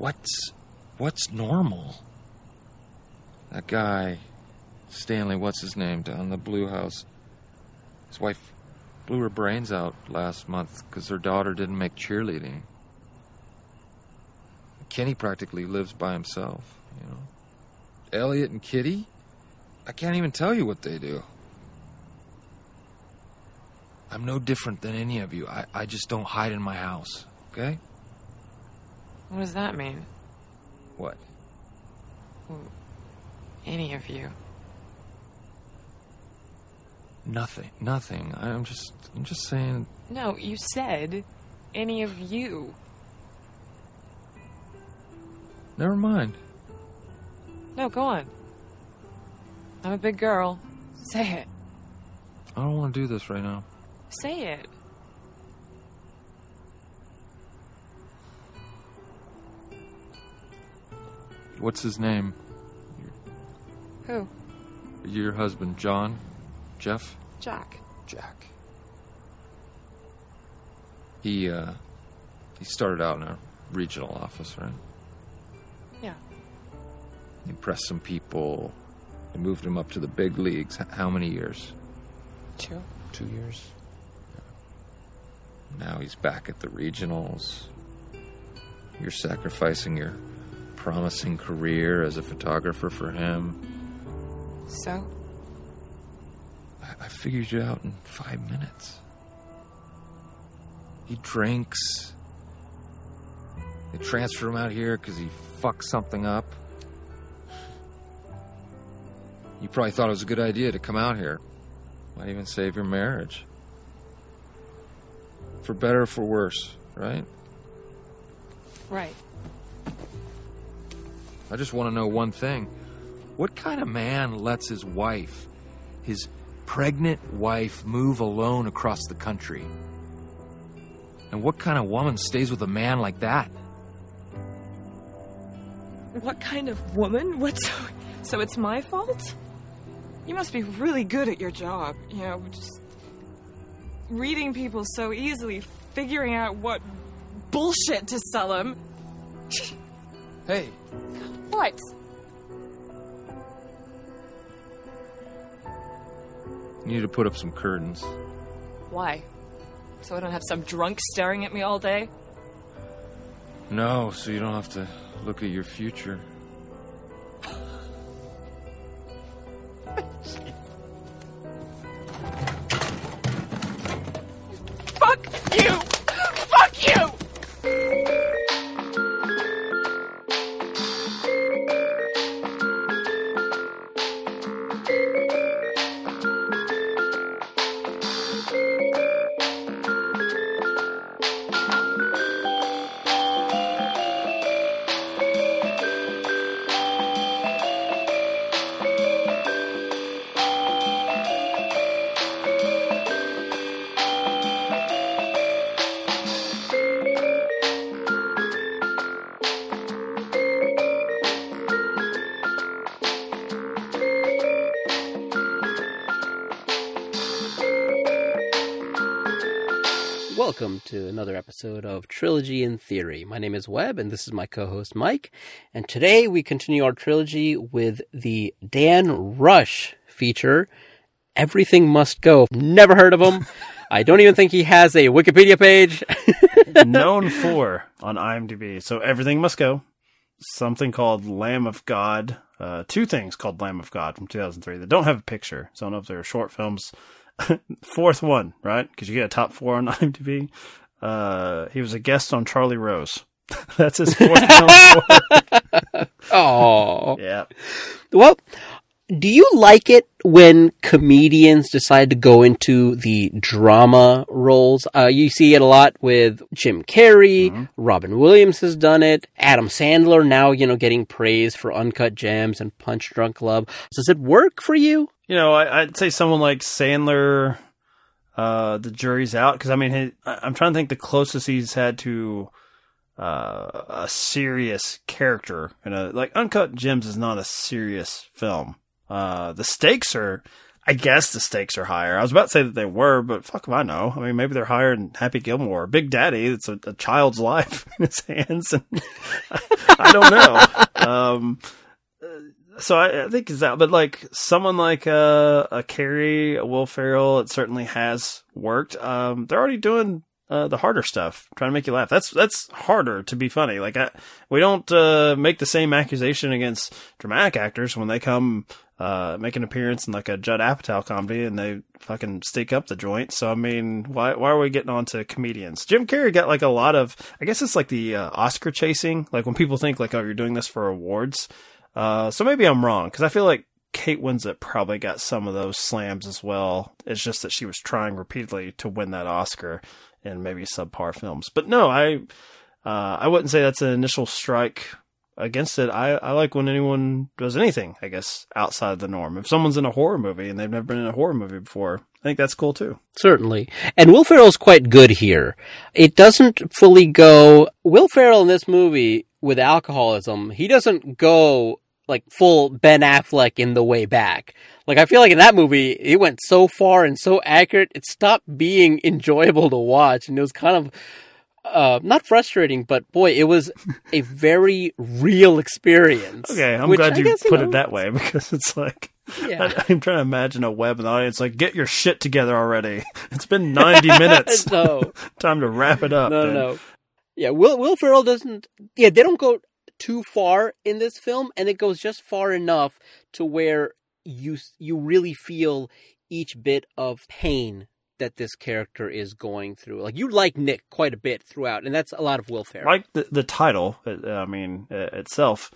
what's what's normal? That guy, Stanley, what's his name, down the Blue House. His wife blew her brains out last month because her daughter didn't make cheerleading. Kenny practically lives by himself, you know. Elliot and Kitty, I can't even tell you what they do. I'm no different than any of you. I, I just don't hide in my house, okay? What does that mean? What? Any of you. Nothing. Nothing. I'm just I'm just saying No, you said any of you. never mind. No, go on. I'm a big girl. Say it. I don't want to do this right now. Say it. What's his name? Who? Your husband, John? Jeff? Jack. Jack. He uh he started out in a regional office, right? Yeah. He impressed some people. They moved him up to the big leagues. How many years? Two. Two years. Now he's back at the regionals. You're sacrificing your promising career as a photographer for him. So? I, I figured you out in five minutes. He drinks. They transfer him out here because he fucked something up. You probably thought it was a good idea to come out here. Might even save your marriage. For better or for worse, right? Right. I just want to know one thing. What kind of man lets his wife, his pregnant wife, move alone across the country? And what kind of woman stays with a man like that? What kind of woman? What? So, so it's my fault? You must be really good at your job. You know, just reading people so easily, figuring out what bullshit to sell them. Hey, What? you need to put up some curtains. Why? So I don't have some drunk staring at me all day? No, so you don't have to look at your future. To another episode of Trilogy in Theory. My name is Webb, and this is my co host Mike. And today we continue our trilogy with the Dan Rush feature, Everything Must Go. Never heard of him. I don't even think he has a Wikipedia page. known for on IMDb. So everything must go. Something called Lamb of God. Uh, two things called Lamb of God from 2003 that don't have a picture. So I don't know if they're short films. Fourth one, right? Because you get a top four on IMDb. Uh, he was a guest on Charlie Rose. That's his fourth film. Oh. Yeah. Well, do you like it when comedians decide to go into the drama roles? Uh, you see it a lot with Jim Carrey. Robin Williams has done it. Adam Sandler now, you know, getting praise for Uncut Gems and Punch Drunk Love. Does it work for you? You know, I, I'd say someone like Sandler, uh, the jury's out. Because, I mean, I- I'm trying to think the closest he's had to uh, a serious character. And like, Uncut Gems is not a serious film. Uh, the stakes are I guess the stakes are higher. I was about to say that they were, but fuck if I know. I mean, maybe they're higher than Happy Gilmore, Big Daddy. It's a, a child's life in his hands, and I don't know. Um, so I, I think it's that, but like someone like uh, a Carrey, a Will Ferrell, it certainly has worked. Um, they're already doing uh, the harder stuff, trying to make you laugh. That's that's harder to be funny. Like I, we don't uh, make the same accusation against dramatic actors when they come uh, make an appearance in like a Judd Apatow comedy and they fucking stick up the joint. So I mean, why why are we getting on to comedians? Jim Carrey got like a lot of. I guess it's like the uh, Oscar chasing. Like when people think like, oh, you're doing this for awards. Uh, so maybe I'm wrong because I feel like Kate Winslet probably got some of those slams as well. It's just that she was trying repeatedly to win that Oscar in maybe subpar films. But no, I uh, I wouldn't say that's an initial strike against it. I, I like when anyone does anything, I guess, outside the norm. If someone's in a horror movie and they've never been in a horror movie before, I think that's cool too. Certainly. And Will Ferrell's quite good here. It doesn't fully go, Will Ferrell in this movie with alcoholism, he doesn't go like full Ben Affleck in the way back. Like I feel like in that movie, it went so far and so accurate, it stopped being enjoyable to watch, and it was kind of uh, not frustrating, but boy, it was a very real experience. Okay, I'm glad you guess, put you know, it that way because it's like yeah. I, am trying to imagine a Webb in the audience like, get your shit together already. It's been 90 minutes. no, time to wrap it up. No, no, no. Yeah, Will Will Ferrell doesn't. Yeah, they don't go too far in this film, and it goes just far enough to where you you really feel each bit of pain that this character is going through. Like you like Nick quite a bit throughout, and that's a lot of Will Ferrell. Like the the title, uh, I mean uh, itself,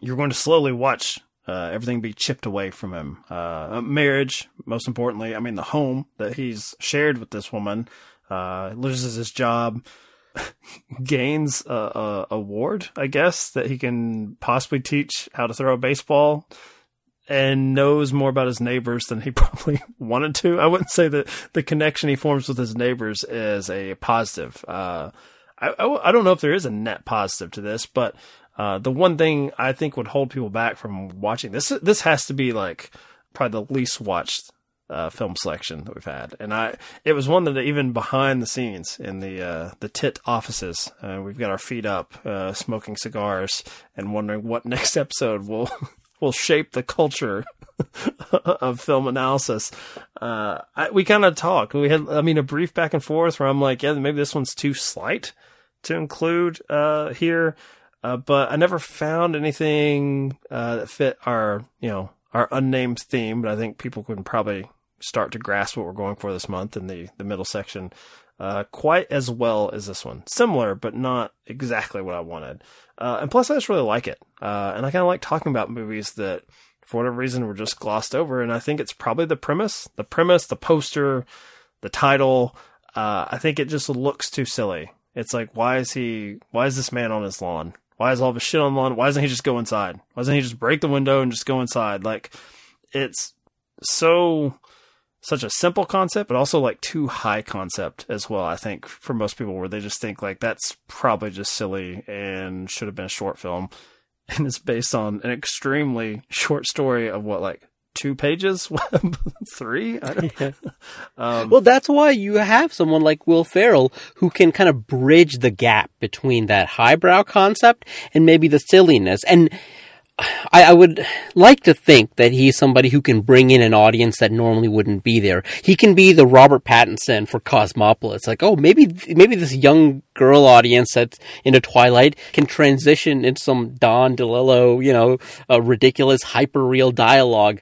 you're going to slowly watch uh, everything be chipped away from him. Uh, marriage, most importantly, I mean the home that he's shared with this woman, uh, loses his job, gains a, a award, I guess, that he can possibly teach how to throw a baseball and knows more about his neighbors than he probably wanted to. I wouldn't say that the connection he forms with his neighbors is a positive. Uh, I, I, I, don't know if there is a net positive to this, but uh, the one thing I think would hold people back from watching this, this has to be like probably the least watched uh, film selection that we've had, and I it was one that even behind the scenes in the uh, the tit offices, uh, we've got our feet up, uh, smoking cigars, and wondering what next episode will will shape the culture of film analysis. Uh, I, we kind of talked. We had, I mean, a brief back and forth where I'm like, yeah, maybe this one's too slight to include uh, here. Uh, but I never found anything uh, that fit our, you know, our unnamed theme. But I think people can probably start to grasp what we're going for this month in the the middle section uh, quite as well as this one. Similar, but not exactly what I wanted. Uh, and plus, I just really like it. Uh, and I kind of like talking about movies that, for whatever reason, were just glossed over. And I think it's probably the premise, the premise, the poster, the title. Uh, I think it just looks too silly. It's like, why is he? Why is this man on his lawn? Why is all of his shit on the lawn? Why doesn't he just go inside? Why doesn't he just break the window and just go inside? Like, it's so such a simple concept, but also like too high concept as well. I think for most people, where they just think like that's probably just silly and should have been a short film, and it's based on an extremely short story of what like two pages, three. Um, well, that's why you have someone like Will Ferrell who can kind of bridge the gap between that highbrow concept and maybe the silliness. And I, I, would like to think that he's somebody who can bring in an audience that normally wouldn't be there. He can be the Robert Pattinson for Cosmopolis. Like, oh, maybe maybe this young girl audience that's into Twilight can transition into some Don DeLillo, you know, ridiculous hyper real dialogue.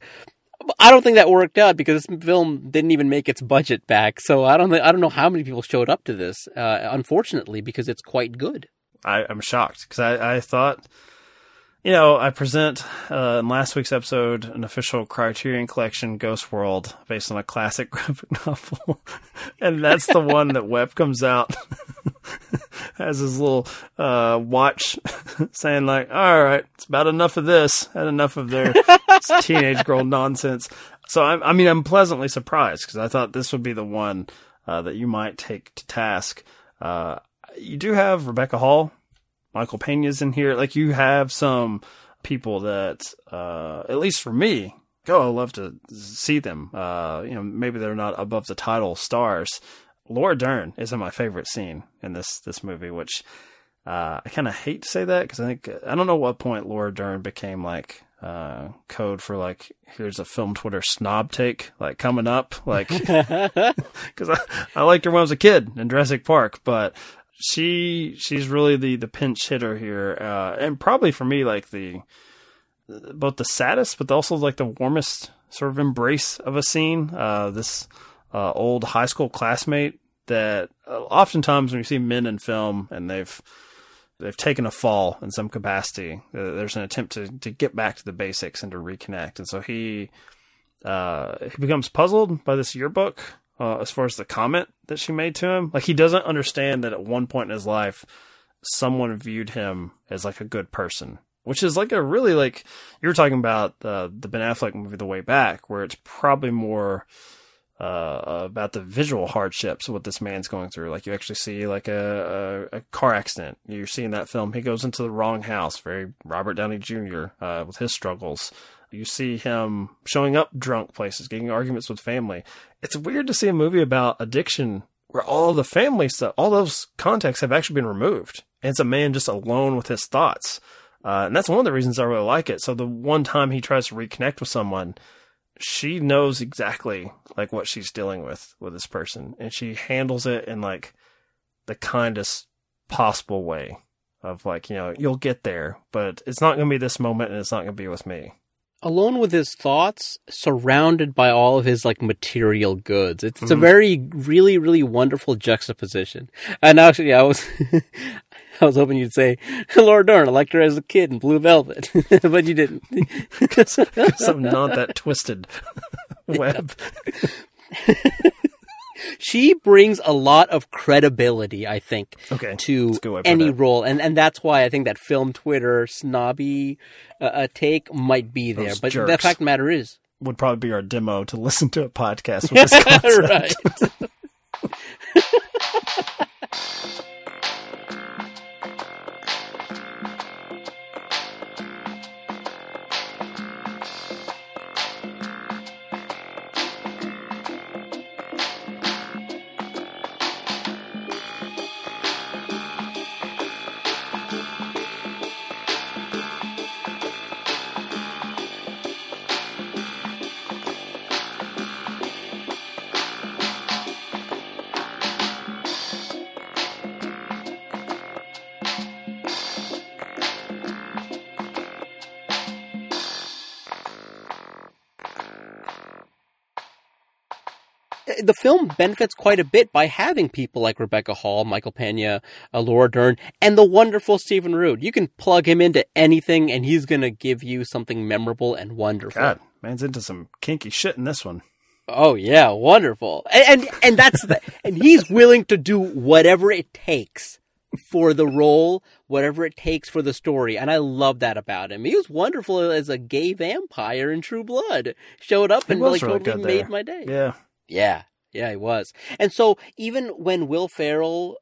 I don't think that worked out because this film didn't even make its budget back. So I don't I don't know how many people showed up to this. Uh, unfortunately, because it's quite good. I, am shocked because I, I thought you know, I present uh, in last week's episode an official Criterion Collection Ghost World based on a classic graphic novel, and that's the one that Webb comes out has his little uh, watch saying like, "All right, it's about enough of this. Had enough of their teenage girl nonsense." So I, I mean, I'm pleasantly surprised because I thought this would be the one uh, that you might take to task. Uh, you do have Rebecca Hall Michael Pena's in here. Like you have some people that, uh, at least for me, oh, I love to see them. Uh, you know, maybe they're not above the title stars. Laura Dern isn't my favorite scene in this this movie, which uh, I kind of hate to say that because I think I don't know what point Laura Dern became like uh, code for like here's a film Twitter snob take like coming up like because I, I liked her when I was a kid in Jurassic Park, but she she's really the the pinch hitter here, uh, and probably for me like the both the saddest but also like the warmest sort of embrace of a scene. Uh, this uh, old high school classmate that uh, oftentimes when you see men in film and they've they've taken a fall in some capacity, uh, there's an attempt to to get back to the basics and to reconnect, and so he uh, he becomes puzzled by this yearbook uh, as far as the comment that she made to him. Like he doesn't understand that at one point in his life, someone viewed him as like a good person, which is like a really like you were talking about uh, the Ben Affleck movie The Way Back, where it's probably more uh, about the visual hardships of what this man's going through. Like you actually see like a, a, a, car accident. You're seeing that film. He goes into the wrong house. Very Robert Downey Jr. Uh, with his struggles. You see him showing up drunk places, getting arguments with family. It's weird to see a movie about addiction where all the family stuff, all those contexts have actually been removed. And it's a man just alone with his thoughts. Uh, and that's one of the reasons I really like it. So the one time he tries to reconnect with someone, she knows exactly like what she's dealing with with this person and she handles it in like the kindest possible way of like you know you'll get there but it's not going to be this moment and it's not going to be with me alone with his thoughts surrounded by all of his like material goods it's, it's Mhm. a very really really wonderful juxtaposition and actually i was I was hoping you'd say, Laura Dern, I liked her as a kid in Blue Velvet, but you didn't. some not that twisted Webb she brings a lot of credibility, I think, okay to That's a good way to put any role, and and that's why I think that film Twitter snobby uh, uh, take might be there. Those but the fact of the matter is, would probably be our demo to listen to a podcast with this concept. right? the film benefits quite a bit by having people like Rebecca Hall, Michael Pena, uh, Laura Dern, and the wonderful Stephen Root. You can plug him into anything, and he's going to give you something memorable and wonderful. God, man's into some kinky shit in this one. Oh yeah, wonderful. And and, and that's the, and he's willing to do whatever it takes for the role, whatever it takes for the story. And I love that about him. He was wonderful as a gay vampire in True Blood. Showed up and like really totally made there. my day. Yeah, Yeah, yeah, he was. And so even when Will Ferrell,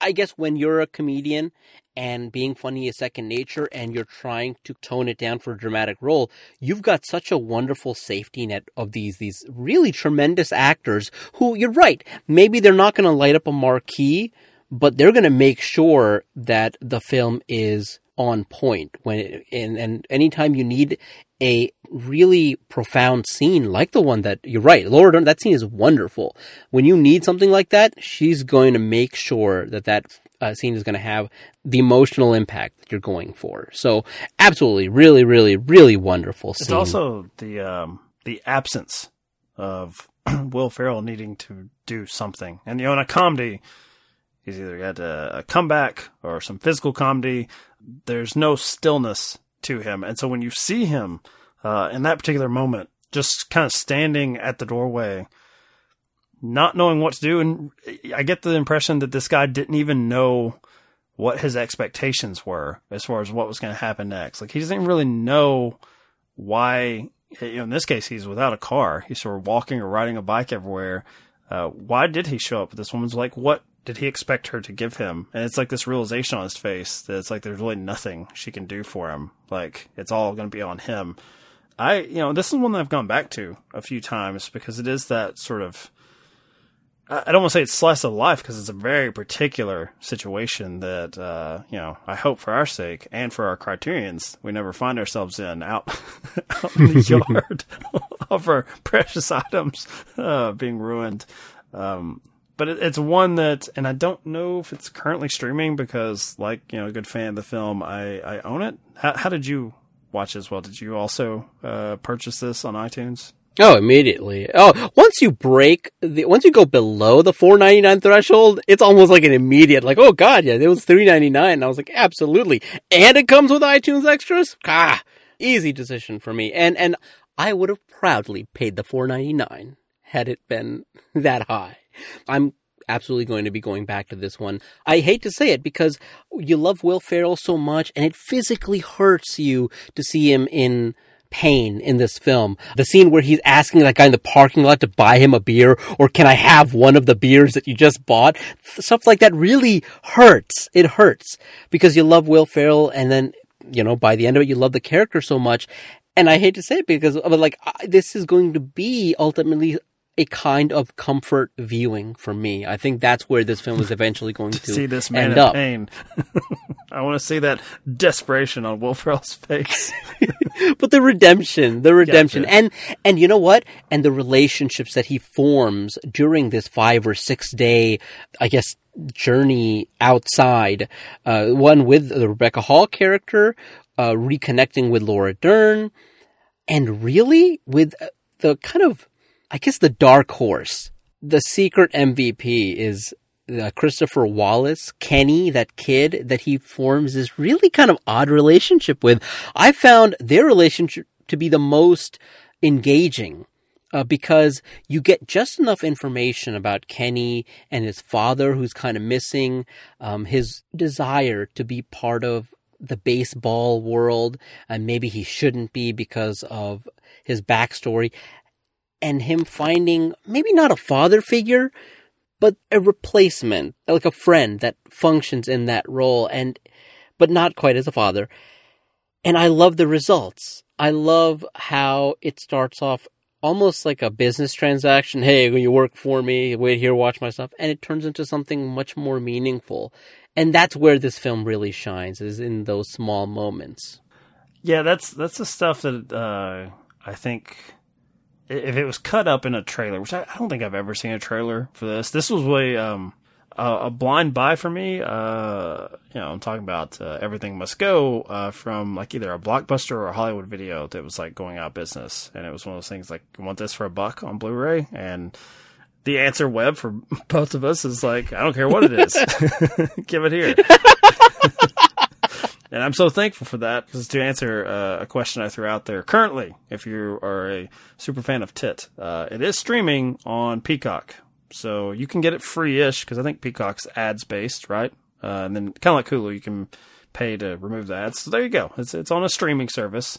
I- guess when you're a comedian and being funny is second nature and you're trying to tone it down for a dramatic role, you've got such a wonderful safety net of these, these really tremendous actors who, you're right, maybe they're not going to light up a marquee, but they're going to make sure that the film is on point when it, and and anytime you need a really profound scene like the one that you're right Laura Dern that scene is wonderful. When you need something like that she's going to make sure that that uh, scene is going to have the emotional impact that you're going for. So absolutely really really really wonderful scene. it's also the um, the absence of Will Ferrell needing to do something, and you know, in a comedy, he's either got a, a comeback or some physical comedy. There's no stillness to him, and so when you see him uh, in that particular moment, just kind of standing at the doorway, not knowing what to do, and I get the impression that this guy didn't even know what his expectations were as far as what was going to happen next. Like he doesn't really know why. In this case, he's without a car. He's sort of walking or riding a bike everywhere. Uh, why did he show up? This woman's like, what did he expect her to give him? And it's like this realization on his face that it's like there's really nothing she can do for him. Like it's all going to be on him. I, you know, this is one that I've gone back to a few times because it is that sort of. I don't want to say it's slice of life because it's a very particular situation that, uh, you know, I hope for our sake and for our criterions, we never find ourselves in out, out in the yard of our precious items uh, being ruined. Um, but it, it's one that, and I don't know if it's currently streaming because, like, you know, a good fan of the film, I, I own it. How, how did you watch as well? Did you also uh, purchase this on iTunes? Oh, immediately. Oh, once you break the, once you go below the four ninety nine threshold, it's almost like an immediate, like, oh god, yeah, it was three ninety nine. And I was like, absolutely. And it comes with iTunes extras? Ah, easy decision for me. And, and I would have proudly paid the four ninety nine had it been that high. I'm absolutely going to be going back to this one. I hate to say it because you love Will Ferrell so much and it physically hurts you to see him in pain in this film. The scene where he's asking that guy in the parking lot to buy him a beer or can I have one of the beers that you just bought? Stuff like that really hurts. It hurts because you love Will Ferrell and then, you know, by the end of it, you love the character so much. And I hate to say it because, but like, this is going to be ultimately a kind of comfort viewing for me. I think that's where this film is eventually going to see this man end in up. pain. I want to see that desperation on Will Ferrell's face. but the redemption, the redemption, Gotcha. and and you know what? And the relationships that he forms during this five or six day, I guess, journey outside. Uh, one with the Rebecca Hall character, uh, reconnecting with Laura Dern, and really with the kind of, I guess, the dark horse. The secret MVP is uh, Christopher Wallace, Kenny, that kid that he forms this really kind of odd relationship with. I found their relationship to be the most engaging uh, because you get just enough information about Kenny and his father, who's kind of missing, um, his desire to be part of the baseball world, and maybe he shouldn't be because of his backstory, and him finding maybe not a father figure, but a replacement, like a friend that functions in that role, and but not quite as a father. And I love the results. I love how it starts off almost like a business transaction. Hey, will you work for me? Wait here, watch my stuff. And it turns into something much more meaningful. And that's where this film really shines, is in those small moments. yeah, that's that's the stuff that uh, I think if it was cut up in a trailer, which I, I don't think I've ever seen a trailer for this. This was way um, a, a blind buy for me. Uh, you know, I'm talking about uh, everything must go uh, from like either a blockbuster or a Hollywood video that was like going out of business, and it was one of those things like, you want this for a buck on Blu-ray, and the answer Webb for both of us is like, I don't care what it is, give it here. And I'm so thankful for that because to answer uh, a question I threw out there currently, if you are a super fan of Tit, uh, it is streaming on Peacock. So you can get it free ish because I think Peacock's ads based, right? Uh, and then kind of like Hulu, you can pay to remove the ads. So there you go. It's, it's on a streaming service.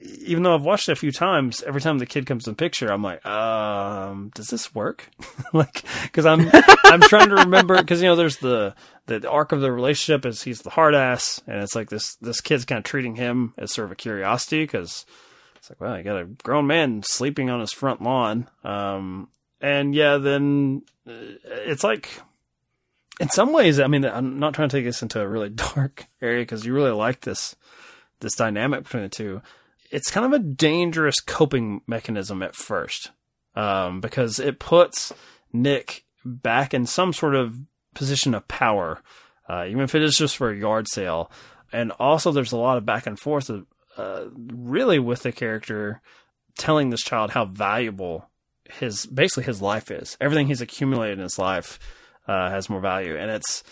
Even though I've watched it a few times, every time the kid comes in the picture, I'm like, um, does this work? like, cause I'm, I'm trying to remember, cause you know, there's the, the, arc of the relationship is he's the hard ass and it's like this, this kid's kind of treating him as sort of a curiosity cause it's like, well, you got a grown man sleeping on his front lawn. Um, and yeah, then uh, it's like, in some ways, I mean, I'm not trying to take this into a really dark area because you really like this, this dynamic between the two. It's kind of a dangerous coping mechanism at first, um, because it puts Nick back in some sort of position of power, uh, even if it is just for a yard sale. And also, there's a lot of back and forth, of, uh, really, with the character telling this child how valuable his basically his life is. Everything he's accumulated in his life uh, has more value, and it's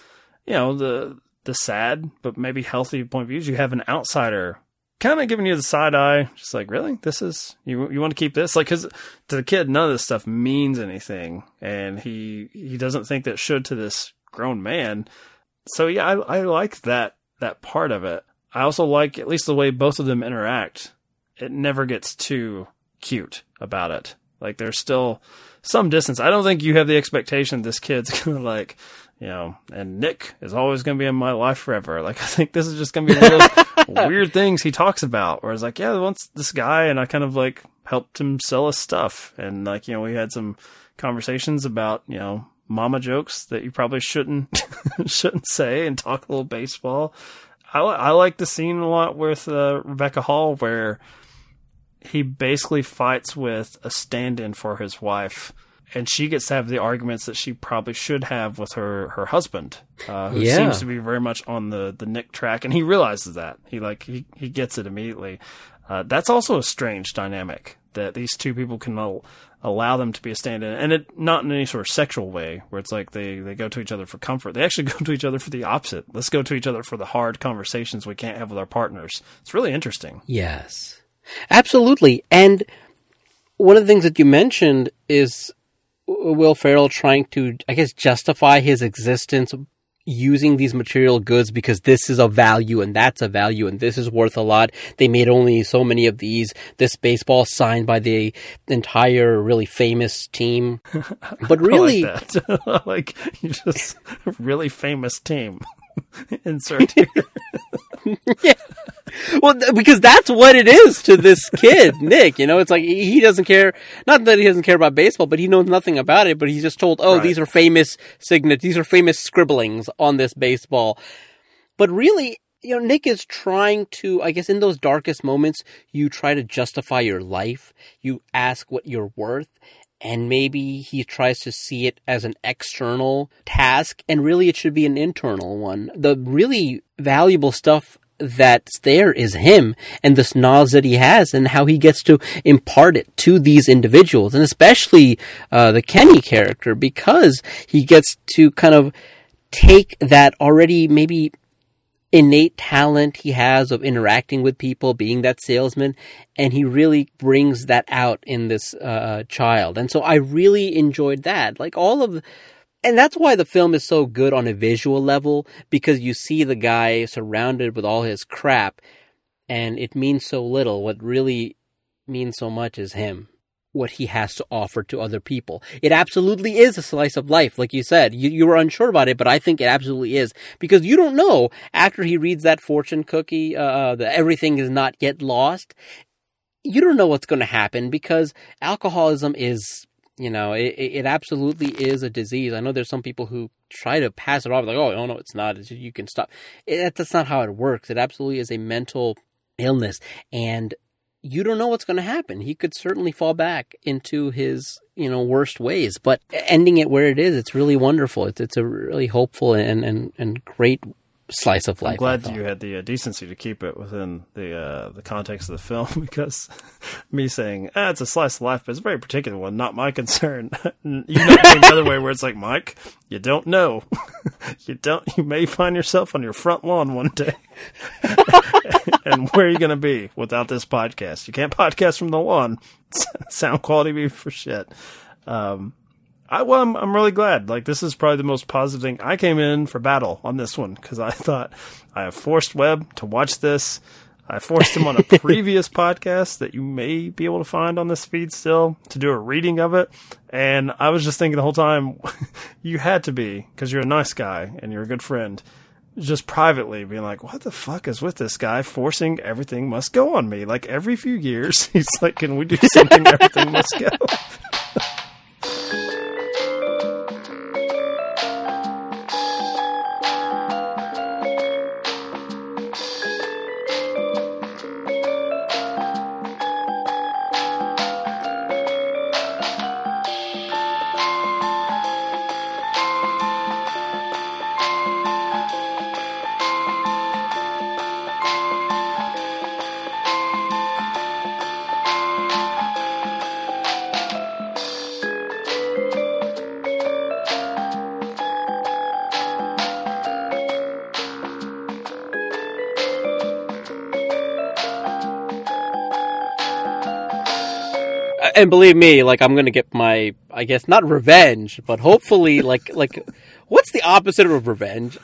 you know the the sad but maybe healthy point of view is you have an outsider kind of giving you the side eye, just like really this is you you want to keep this like because to the kid none of this stuff means anything, and he he doesn't think that should to this grown man. So yeah, I I like that that part of it. I also like at least the way both of them interact. It never gets too cute about it. Like there's still some distance. I don't think you have the expectation this kid's gonna like you know, and Nick is always going to be in my life forever. Like, I think this is just going to be one of those weird things he talks about where it's like, yeah, once this guy and I kind of like helped him sell us stuff. And like, you know, we had some conversations about, you know, mama jokes that you probably shouldn't, shouldn't say and talk a little baseball. I, I like the scene a lot with uh, Rebecca Hall where he basically fights with a stand-in for his wife and she gets to have the arguments that she probably should have with her her husband, uh, who Yeah. seems to be very much on the the Nick track, and he realizes that he like he he gets it immediately. Uh, that's also a strange dynamic that these two people can al- allow them to be a stand-in, and it not in any sort of sexual way where it's like they they go to each other for comfort. They actually go to each other for the opposite. Let's go to each other for the hard conversations we can't have with our partners. It's really interesting. Yes, absolutely. And one of the things that you mentioned is Will Ferrell trying to, I guess, justify his existence using these material goods because this is a value and that's a value and this is worth a lot. They made only so many of these. This baseball signed by the entire really famous team. But really, like like you just really famous team. Insert here. Yeah. Well, th- because that's what it is to this kid, Nick. You know, it's like he doesn't care. Not that he doesn't care about baseball, but he knows nothing about it. But he's just told, "Oh, Right. these are famous signet. These are famous scribblings on this baseball." But really, you know, Nick is trying to. I guess in those darkest moments, you try to justify your life. You ask what you're worth. And maybe he tries to see it as an external task, and really it should be an internal one. The really valuable stuff that's there is him and this knowledge that he has and how he gets to impart it to these individuals and especially uh, the Kenny character because he gets to kind of take that already maybe innate talent he has of interacting with people, being that salesman, and he really brings that out in this uh, child. And so I really enjoyed that. Like all of, and that's why the film is so good on a visual level because you see the guy surrounded with all his crap, and it means so little. What really means so much is him. What he has to offer to other people. It absolutely is a slice of life, like you said. You, you were unsure about it, but I think it absolutely is because you don't know after he reads that fortune cookie, uh, that everything is not yet lost. You don't know what's going to happen because alcoholism is, you know, it, it it absolutely is a disease. I know there's some people who try to pass it off like, oh, no, no, it's not. It's, you can stop. It, that's not how it works. It absolutely is a mental illness, and you don't know what's going to happen. He could certainly fall back into his, you know, worst ways. But ending it where it is, it's really wonderful. It's it's a really hopeful and and, and great slice of life. I'm glad you had the uh, decency to keep it within the uh, the context of the film because me saying ah, it's a slice of life, but it's a very particular one, not my concern. you know, the other way where it's like, Mike, you don't know, you don't, you may find yourself on your front lawn one day, and where are you going to be without this podcast? You can't podcast from the lawn. Sound quality be for shit. Um, I well, I'm, I'm really glad. Like this is probably the most positive thing. I came in for battle on this one because I thought I have forced Webb to watch this. I forced him on a previous podcast that you may be able to find on this feed still to do a reading of it. And I was just thinking the whole time, you had to be because you're a nice guy and you're a good friend. Just privately being like, what the fuck is with this guy forcing everything must go on me? Like every few years, he's like, can we do something? everything must go. And believe me, like I'm gonna get my, I guess not revenge, but hopefully, like like, what's the opposite of revenge?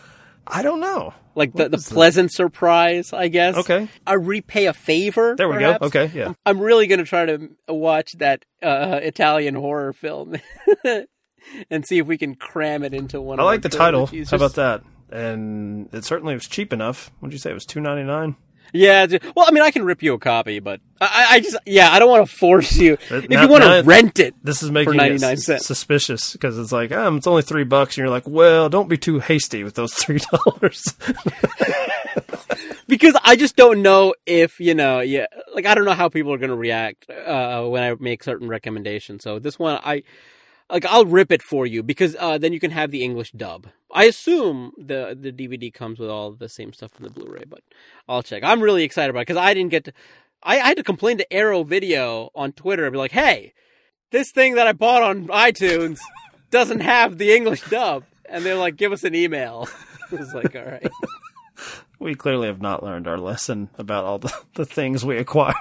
I don't know. Like the, the is that? pleasant surprise, I guess. Okay. I repay a favor. There we perhaps. go. Okay, yeah. I'm really gonna try to watch that uh, Italian horror film. and see if we can cram it into one. I like the title. How about that? And it certainly was cheap enough. What'd you say? It was two ninety nine. Yeah. Well, I mean, I can rip you a copy, but I, I just yeah, I don't want to force you. If now- you want to rent it, This is making For 99 cents. suspicious because it's like, um, it's only three bucks, and you're like, well, don't be too hasty with those three dollars. because I just don't know if you know, yeah, like I don't know how people are going to react uh, when I make certain recommendations. So this one, I like I'll rip it for you because uh, then you can have the English dub. I assume the the DVD comes with all the same stuff from the Blu-ray, but I'll check. I'm really excited about it because I didn't get to. I, I had to complain to Arrow Video on Twitter and be like, "Hey, this thing that I bought on iTunes doesn't have the English dub," and they're like, "Give us an email." I was like, "All right." we clearly have not learned our lesson about all the, the things we acquire.